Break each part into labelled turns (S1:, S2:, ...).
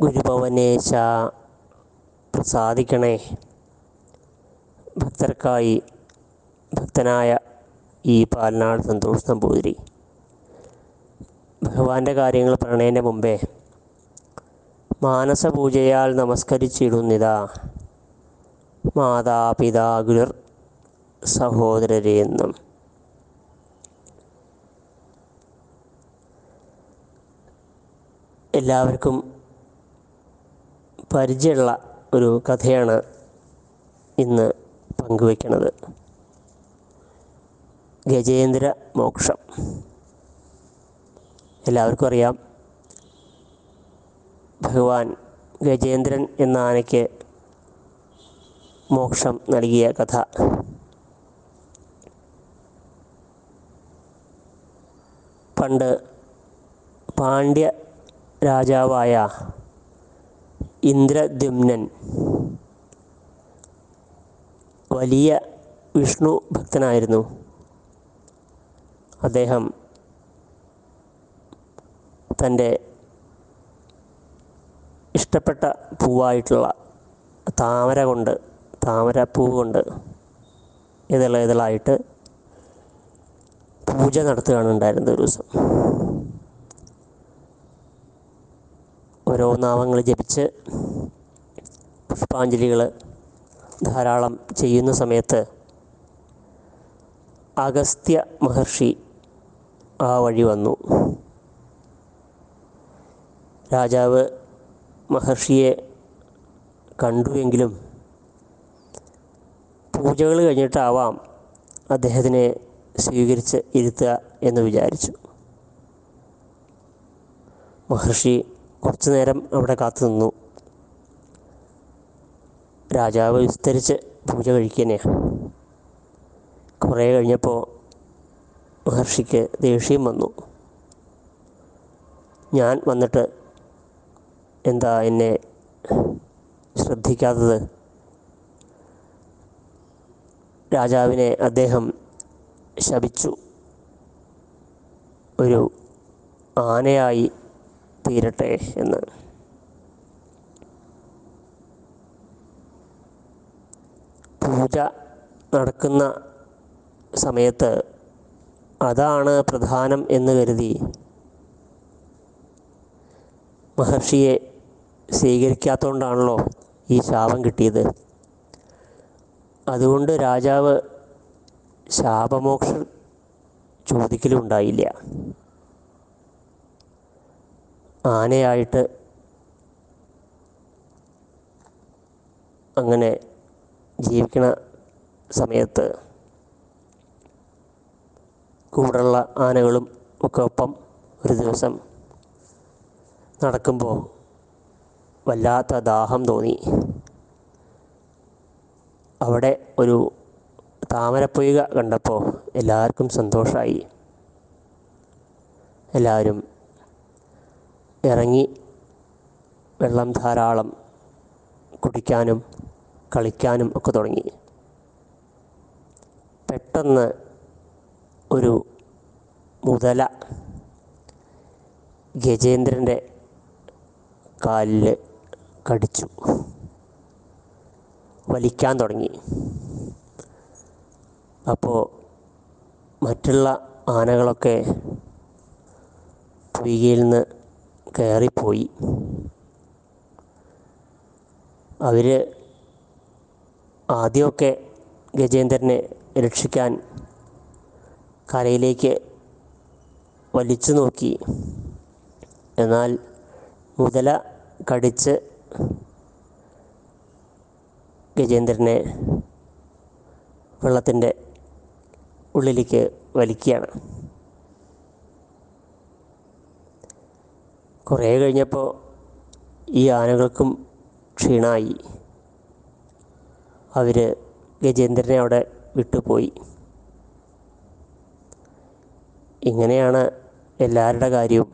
S1: ഗുരുഭവനേശ പ്രസാദിക്കണേ ഭക്തർക്കായി ഭക്തനായ ഈ പാലനാട് സന്തോഷ് നമ്പൂതിരി. ഭഗവാന്റെ കാര്യങ്ങൾ പറയണതിന്റെ മുമ്പേ മാനസപൂജയാൽ നമസ്കരിച്ചിടുന്നിതാ മാതാപിതാ ഗുരുർ സഹോദരരെ എന്നും. എല്ലാവർക്കും പരിചയമുള്ള ഒരു കഥയാണ് ഇന്ന് പങ്കുവയ്ക്കുന്നത്. ഗജേന്ദ്ര മോക്ഷം. എല്ലാവർക്കും അറിയാം ഭഗവാൻ ഗജേന്ദ്രൻ എന്ന ആനയ്ക്ക് മോക്ഷം നൽകിയ കഥ. പണ്ട് പാണ്ഡ്യ രാജാവായ ഇന്ദ്രദ്യുമ്നൻ. വലിയ വിഷ്ണു ഭക്തനായിരുന്നു. അദ്ദേഹം തന്റെ ഇഷ്ടപ്പെട്ട പൂവായിട്ടുള്ള താമര കൊണ്ട് താമര പൂവ് കൊണ്ട് ഇതള പൂജ നടത്തുകയാണ് ഉണ്ടായിരുന്നത് ഒരു ദിവസം. ഓരോ നാമങ്ങൾ ജപിച്ച് പുഷ്പാഞ്ജലികൾ ധാരാളം ചെയ്യുന്ന സമയത്ത് അഗസ്ത്യ മഹർഷി ആ വഴി വന്നു. രാജാവ് മഹർഷിയെ കണ്ടുവെങ്കിലും പൂജകൾ കഴിഞ്ഞിട്ടാവാം അദ്ദേഹത്തിനെ സ്വീകരിച്ച് ഇരുത്തുക എന്ന് വിചാരിച്ചു. മഹർഷി കുറച്ചു നേരം അവിടെ കാത്തു നിന്നു. രാജാവ് വിസ്തരിച്ച് പൂജ കഴിക്കുന്നേ കുറേ കഴിഞ്ഞപ്പോൾ മഹർഷിക്ക് ദേഷ്യം വന്നു. ഞാൻ വന്നിട്ട് എന്താ എന്നെ ശ്രദ്ധിക്കാത്തത്? രാജാവിനെ അദ്ദേഹം ശപിച്ചു. ഒരു ആനയായി തീരട്ടെ എന്ന്. പൂജ നടക്കുന്ന സമയത്ത് അതാണ് പ്രധാനം എന്ന് കരുതി മഹർഷിയെ സ്വീകരിക്കാത്തതുകൊണ്ടാണല്ലോ ഈ ശാപം കിട്ടിയത്. അതുകൊണ്ട് രാജാവ് ശാപമോക്ഷം ചോദിക്കലും ഉണ്ടായില്ല. ആനയായിട്ട് അങ്ങനെ ജീവിക്കുന്ന സമയത്ത് കൂടുള്ള ആനകളും ഒക്കെ ഒപ്പം ഒരു ദിവസം നടക്കുമ്പോൾ വല്ലാത്ത ദാഹം തോന്നി. അവിടെ ഒരു താമരപ്പൊയ്ക കണ്ടപ്പോൾ എല്ലാവർക്കും സന്തോഷമായി എല്ലാവരും ഇറങ്ങി വെള്ളം ധാരാളം കുടിക്കാനും കളിക്കാനും ഒക്കെ തുടങ്ങി. പെട്ടെന്ന് ഒരു മുതല ഗജേന്ദ്രന്റെ കാലിൽ കടിച്ചു. വലിക്കാൻ തുടങ്ങി. അപ്പോൾ മറ്റുള്ള ആനകളൊക്കെ പൊയ്കയിൽ നിന്ന് കയറിപ്പോയി. അവർ ആദ്യമൊക്കെ ഗജേന്ദ്രനെ രക്ഷിക്കാൻ കരയിലേക്ക് വലിച്ചു നോക്കി. എന്നാൽ മുതല കടിച്ച് ഗജേന്ദ്രനെ വെള്ളത്തിന്റെ ഉള്ളിലേക്ക് വലിക്കുകയാണ്. കുറേ കഴിഞ്ഞപ്പോൾ ഈ ആനകൾക്കും ക്ഷീണമായി. അവർ ഗജേന്ദ്രനെ അവിടെ വിട്ടുപോയി. ഇങ്ങനെയാണ് എല്ലാവരുടെ കാര്യവും.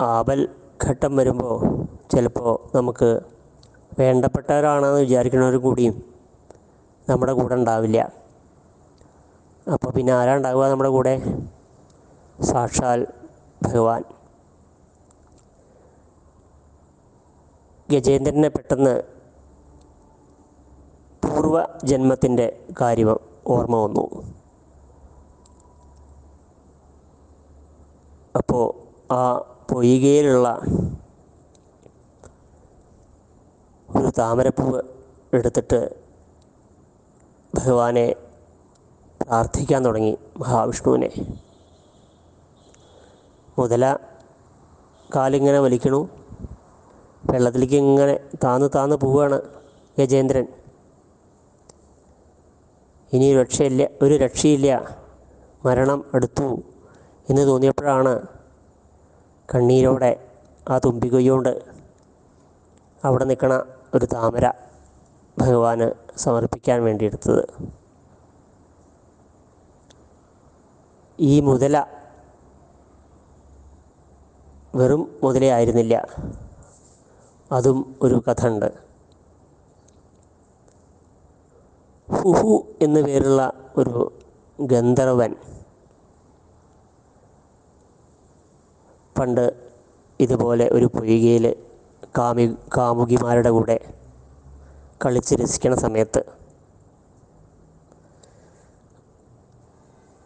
S1: ആപൽ ഘട്ടം വരുമ്പോൾ ചിലപ്പോൾ നമുക്ക് വേണ്ടപ്പെട്ടവരാണെന്ന് വിചാരിക്കുന്നവർ കൂടിയും നമ്മുടെ കൂടെ ഉണ്ടാവില്ല. അപ്പോൾ പിന്നെ ആരാ ഉണ്ടാവുക നമ്മുടെ കൂടെ? സാക്ഷാൽ ഭഗവാൻ. ഗജേന്ദ്രനെ പെട്ടെന്ന് പൂർവജന്മത്തിന്റെ കാര്യം ഓർമ്മ വന്നു. അപ്പോൾ ആ പൊയ്കയിലുള്ള ഒരു താമരപ്പൂവ് എടുത്തിട്ട് ഭഗവാനെ പ്രാർത്ഥിക്കാൻ തുടങ്ങി മഹാവിഷ്ണുവിനെ. മുതല കാലിങ്ങനെ വലിക്കണു. വെള്ളത്തിലേക്ക് ഇങ്ങനെ താന്ന് താന്ന് പോവുകയാണ് ഗജേന്ദ്രൻ. ഇനി രക്ഷയില്ല ഒരു രക്ഷയില്ല. മരണം അടുത്തു എന്ന് തോന്നിയപ്പോഴാണ് കണ്ണീരോടെ ആ തുമ്പികൊയ്യോണ്ട് അവിടെ നിൽക്കണ ഒരു താമര ഭഗവാന് സമർപ്പിക്കാൻ വേണ്ടി എടുത്തത് ഈ മുതല വെറും മുതലേ ആയിരുന്നില്ല. അതും ഒരു കഥ ഉണ്ട് ഹുഹു എന്ന പേരുള്ള ഒരു ഗന്ധർവൻ പണ്ട് ഇതുപോലെ ഒരു പൊയ്കയിൽ കാമി കാമുകിമാരുടെ കൂടെ കളിച്ച് രസിക്കണ സമയത്ത്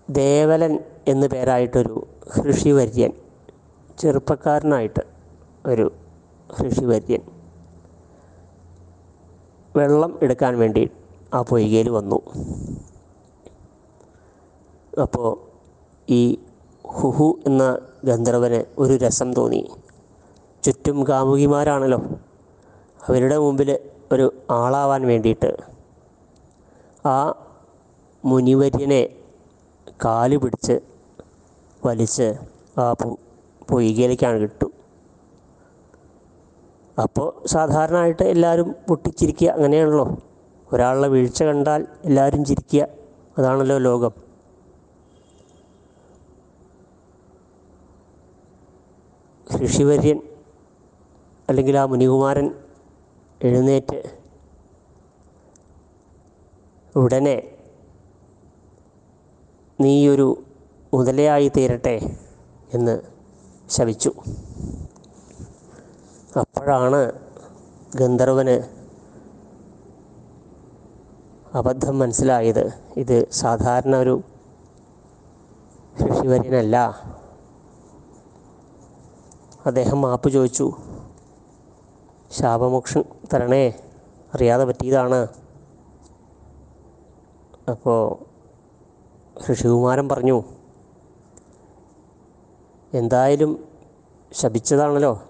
S1: ദേവലൻ എന്നു പേരായിട്ടൊരു ഋഷിവര്യൻ ചെറുപ്പക്കാരനായിട്ട് ഒരു ഋഷിവര്യൻ വെള്ളം എടുക്കാൻ വേണ്ടി ആ പൊയ്കയിൽ വന്നു. അപ്പോൾ ഈ ഹുഹു എന്ന ഗന്ധർവന് ഒരു രസം തോന്നി. ചുറ്റും കാമുകിമാരാണല്ലോ. അവരുടെ മുമ്പിൽ ഒരു ആളാവാൻ വേണ്ടിയിട്ട്. ആ മുനിവര്യനെ കാൽ പിടിച്ച് വലിച്ച് ആ പൊയ്കയിലേക്കാണ് കിട്ടും. അപ്പോൾ സാധാരണയായിട്ട് എല്ലാവരും പൊട്ടിച്ചിരിക്കുക അങ്ങനെയാണല്ലോ. ഒരാളുടെ വീഴ്ച കണ്ടാൽ എല്ലാവരും ചിരിക്കുക. അതാണല്ലോ ലോകം. ഋഷിവര്യൻ അല്ലെങ്കിൽ ആ മുനികുമാരൻ എഴുന്നേറ്റ് ഉടനെ നീയൊരു മുതലയായി തീരട്ടെ എന്ന് ശപിച്ചു അപ്പോഴാണ് ഗന്ധർവന് അബദ്ധം മനസ്സിലായത്. ഇത് സാധാരണ ഒരു ഋഷിവര്യനല്ല അദ്ദേഹം മാപ്പ് ചോദിച്ചു ശാപമോക്ഷം തരണേ അറിയാതെ പറ്റിയതാണ്. അപ്പോൾ ഋഷികുമാരൻ പറഞ്ഞു എന്തായാലും ശപിച്ചതാണല്ലോ.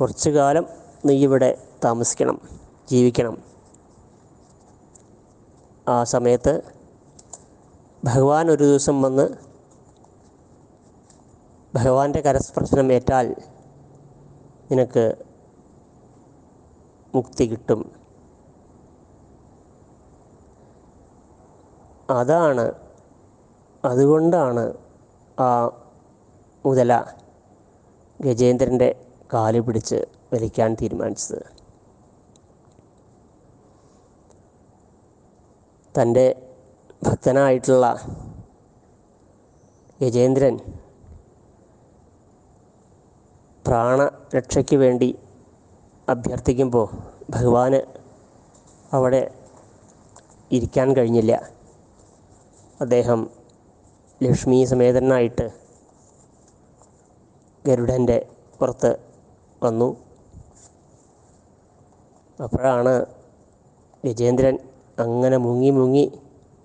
S1: കുറച്ചു കാലം നീ ഇവിടെ താമസിക്കണം ജീവിക്കണം. ആ സമയത്ത് ഭഗവാൻ ഒരു ദിവസം വന്ന് ഭഗവാന്റെ കരസ്പർശനം ഏറ്റാൽ നിനക്ക് മുക്തി കിട്ടും. അതാണ് അതുകൊണ്ടാണ് ആ മുതല ഗജേന്ദ്രന്റെ കാൽ പിടിച്ച് വലിക്കാൻ തീരുമാനിച്ചത്. തന്റെ ഭക്തനായിട്ടുള്ള ഗജേന്ദ്രൻ പ്രാണരക്ഷയ്ക്ക് വേണ്ടി അഭ്യർത്ഥിക്കുമ്പോൾ ഭഗവാന് അവിടെ ഇരിക്കാൻ കഴിഞ്ഞില്ല. അദ്ദേഹം ലക്ഷ്മി സമേതനായിട്ട് ഗരുഡന്റെ പുറത്ത് വന്നു. അപ്പോഴാണ് ഗജേന്ദ്രൻ അങ്ങനെ മുങ്ങി മുങ്ങി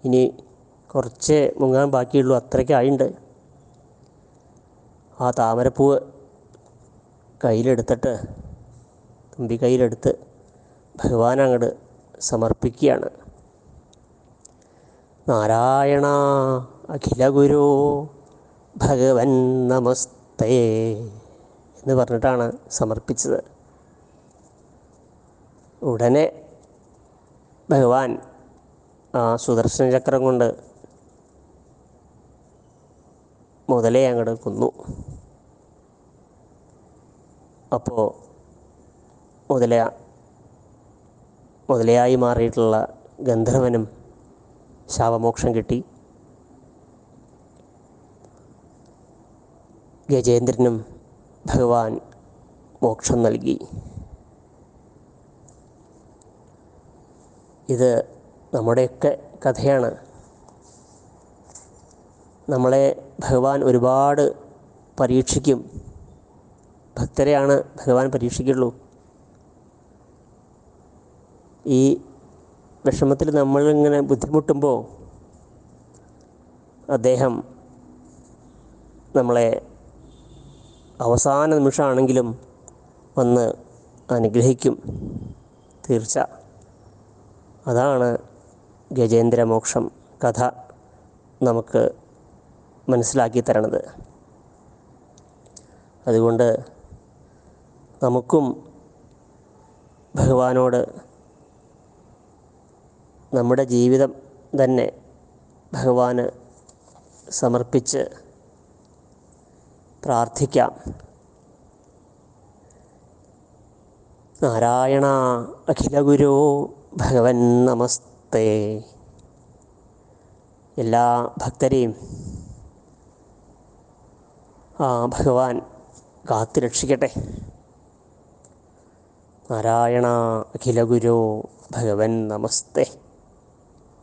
S1: ഇനി കുറച്ച് മുങ്ങാൻ ബാക്കിയുള്ളൂ അത്രയ്ക്കായിണ്ട് ആ താമരപ്പൂവ് കയ്യിലെടുത്തിട്ട് തുമ്പി കയ്യിലെടുത്ത് ഭഗവാൻ അങ്ങോട്ട് സമർപ്പിക്കുകയാണ്. നാരായണ അഖില ഗുരു ഭഗവൻ നമസ്തേ എന്ന് പറഞ്ഞിട്ടാണ് സമർപ്പിച്ചത്. ഉടനെ ഭഗവാൻ ആ സുദർശന ചക്രം കൊണ്ട് മുതലേ അങ്ങോട്ട് കൊന്നു. അപ്പോൾ മുതല മുതലയായി മാറിയിട്ടുള്ള ഗന്ധർവനും ശാപമോക്ഷം കിട്ടി. ഗജേന്ദ്രനും ഭഗവാൻ മോക്ഷം നൽകി. ഇത് നമ്മുടെയൊക്കെ കഥയാണ്. നമ്മളെ ഭഗവാൻ ഒരുപാട് പരീക്ഷിക്കും. ഭക്തരെയാണ് ഭഗവാൻ പരീക്ഷിക്കുള്ളൂ. ഈ വിഷമത്തിൽ നമ്മളിങ്ങനെ ബുദ്ധിമുട്ടുമ്പോൾ അദ്ദേഹം നമ്മളെ അവസാന നിമിഷമാണെങ്കിലും വന്ന് അനുഗ്രഹിക്കും. തീർച്ച. അതാണ് ഗജേന്ദ്രമോക്ഷം കഥ നമുക്ക് മനസ്സിലാക്കി തരണത്. അതുകൊണ്ട് നമുക്കും ഭഗവാനോട് നമ്മുടെ ജീവിതം തന്നെ ഭഗവാന് സമർപ്പിച്ച് പ്രാർത്ഥിക്കാം. നാരായണ അഖില ഗുരോ ഭഗവൻ നമസ്തേ. എല്ലാ ഭക്തരെയും ആ ഭഗവാൻ കാത്തു രക്ഷിക്കട്ടെ. നാരായണ അഖില ഗുരോ ഭഗവൻ നമസ്തേ.